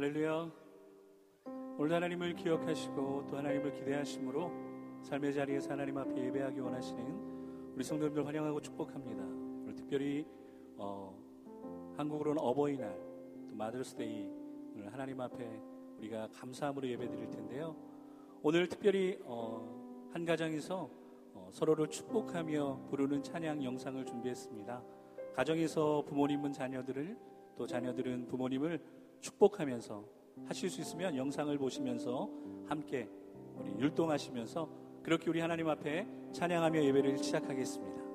할렐루야. 오늘 하나님을 기억하시고 또 하나님을 기대하심으로 삶의 자리에서 하나님 앞에 예배하기 원하시는 우리 성도님들 환영하고 축복합니다. 오늘 특별히 어, 한국으로는 어버이날 또 마더스데이 오늘 하나님 앞에 우리가 감사함으로 예배 드릴 텐데요. 오늘 특별히 어, 한 가정에서 어, 서로를 축복하며 부르는 찬양 영상을 준비했습니다. 가정에서 부모님은 자녀들을 또 자녀들은 부모님을 축복하면서 하실 수 있으면 영상을 보시면서 함께 우리 율동하시면서 그렇게 우리 하나님 앞에 찬양하며 예배를 시작하겠습니다.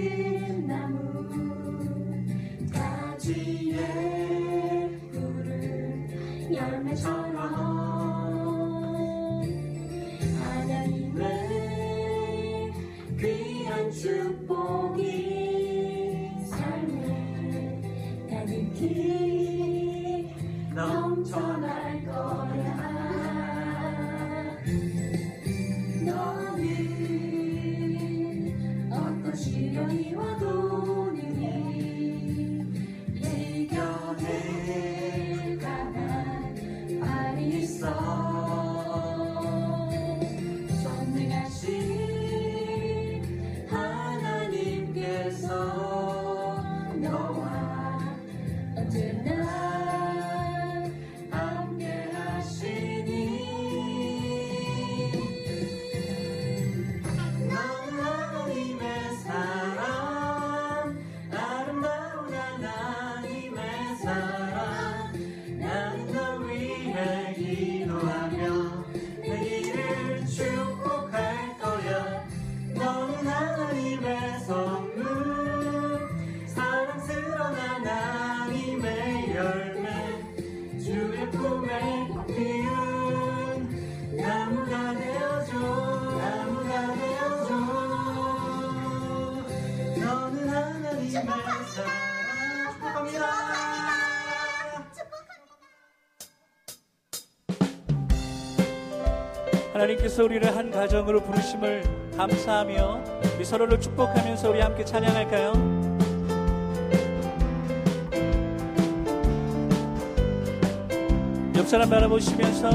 be 하나님께서 우리를 한 가정으로 부르심을 감사하며 우리 서로를 축복하면서 우리 함께 찬양할까요? 옆 사람 바라보시면서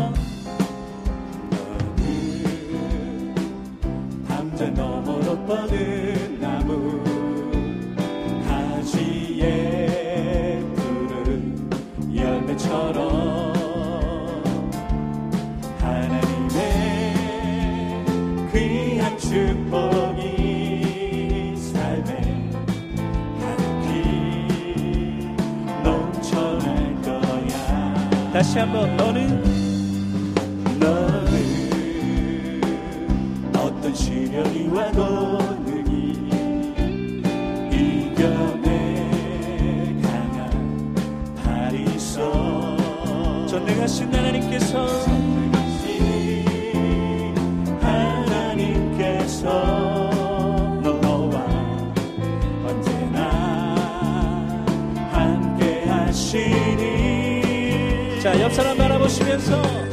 담장 너머로 뻗은 거야 바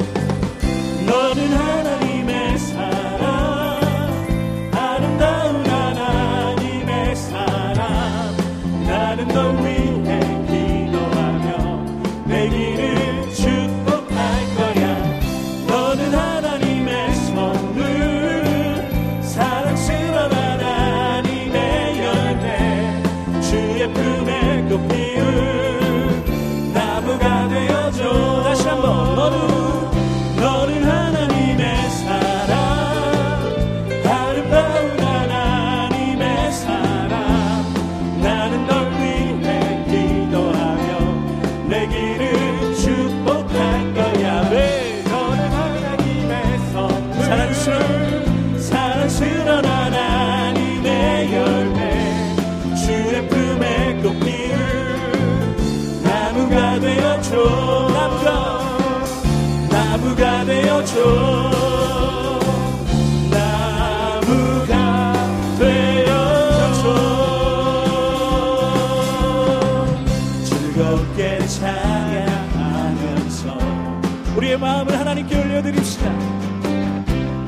하나님께 올려드립시다.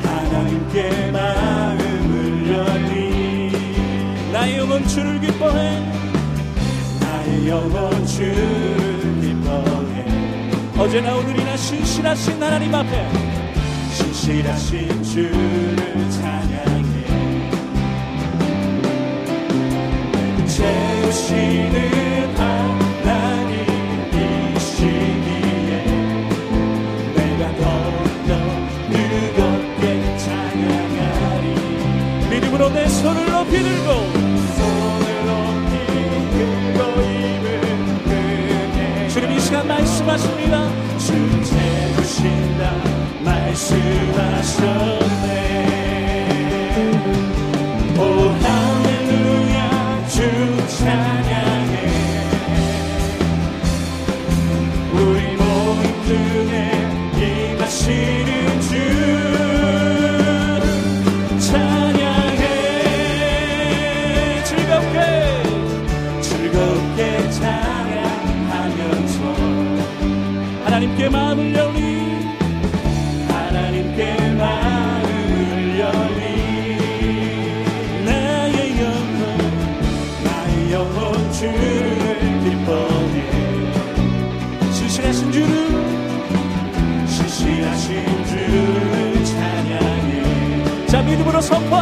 하나님께 마음을 열리. 나의 영혼 주를 기뻐해. 나의 영혼 주를 기뻐해. 어제나 오늘이나 신실하신 하나님 앞에 신실하신 주를 찬양해. 채우시는 말씀하십니다. 주 채우신다 말씀하셨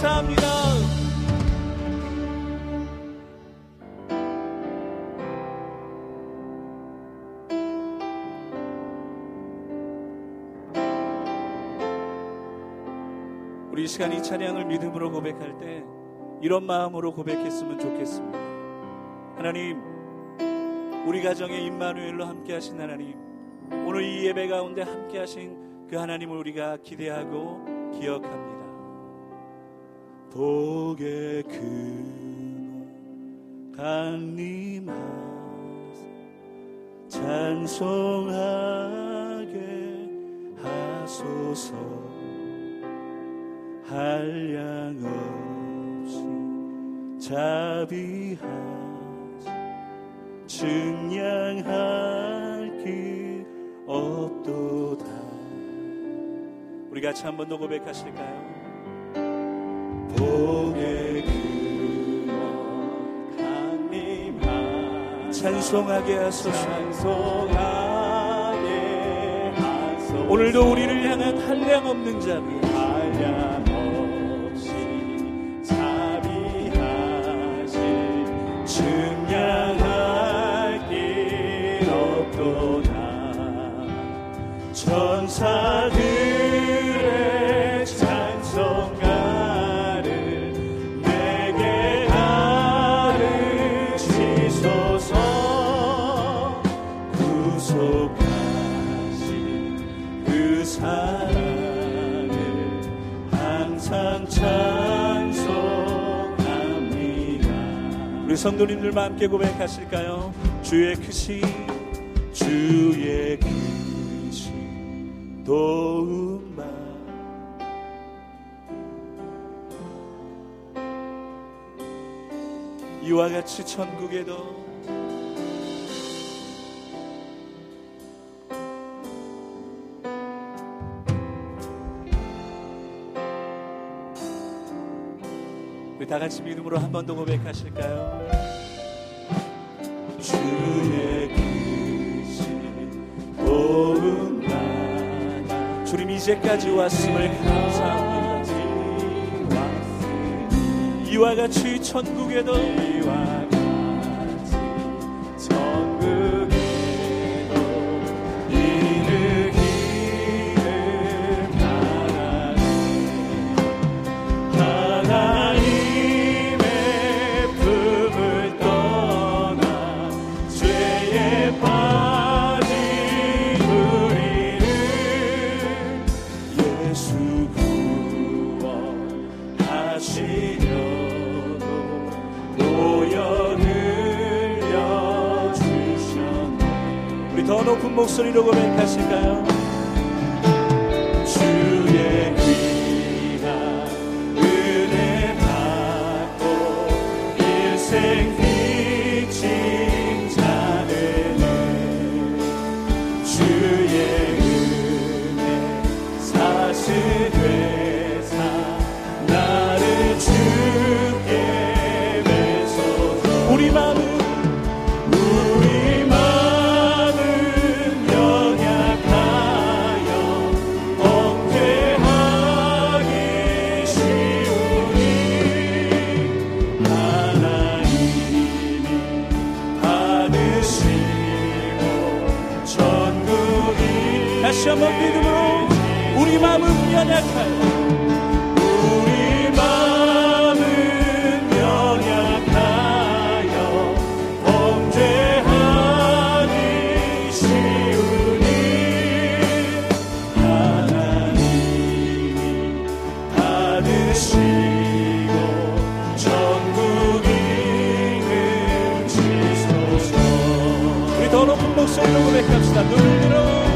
감사합니다 우리 이 시간 이 찬양을 믿음으로 고백할 때 이런 마음으로 고백했으면 좋겠습니다 하나님 우리 가정에 임마누엘로 함께 하신 하나님 오늘 이 예배 가운데 함께 하신 그 하나님을 우리가 기대하고 기억합니다. 복의 근원 강림하사 찬송하게 하소서 한량 없이 자비하사 증량할 길 없도다 우리 같이 한 번 더 고백하실까요? 찬송하게 하소서. 찬송하게 하소서 오늘도 우리를 향한 한량 없는 자비. 성도님들과 함께 고백하실까요? 주의 크신 주의 크신 도움만 이와 같이 천국에도 다 같이 믿음으로 한 번 더 고백하실까요? 주의 그신 도움 받아 주님 이제까지 왔음을 감사하니 이와 같이 천국에도 이와 다시 한번 믿음으로 우리 마음을 연약하여 Bo se nubes hasta tu.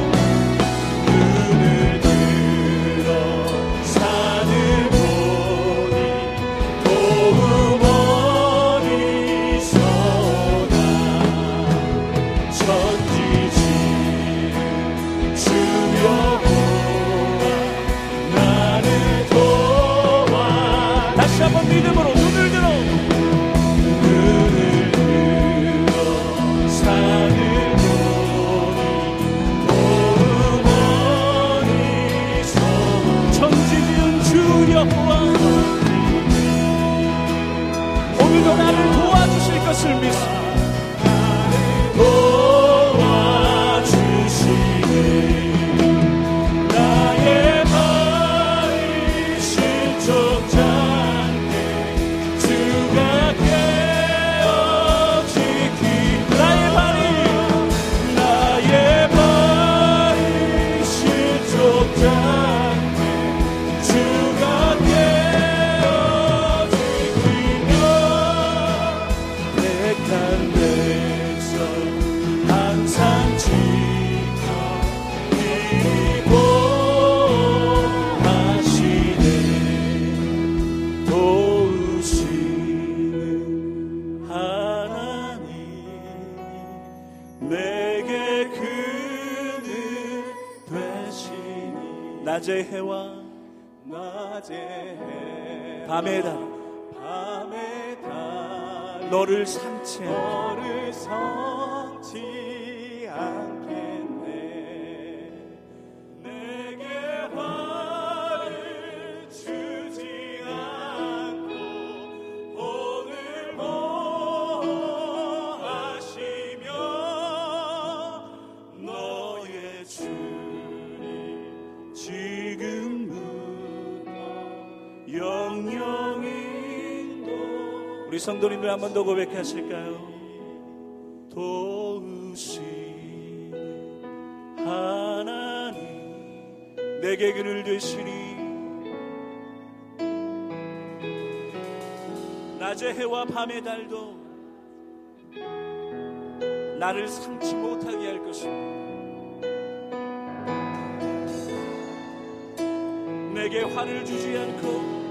내게 그는 되시니 낮의 해와 낮의 해 밤의 달 밤의 달 너를 삼채 너를 삼 우리 성도님을 한 번 더 고백 하 실까요？도우시 하나님 내게 그를 되시니 낮의 해와 밤의 달도 나를 상치 못하게 할 것입니다. 내게 화를 주지 않고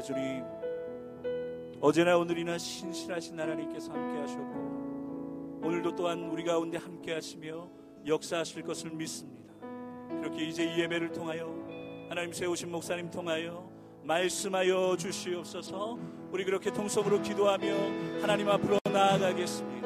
그렇습니다, 주님. 어제나 오늘이나 신실하신 하나님께서 함께 하셨고, 오늘도 또한 우리 가운데 함께 하시며 역사하실 것을 믿습니다. 그렇게 이제 이 예배를 통하여 하나님 세우신 목사님 통하여 말씀하여 주시옵소서 우리 그렇게 통성으로 기도하며 하나님 앞으로 나아가겠습니다.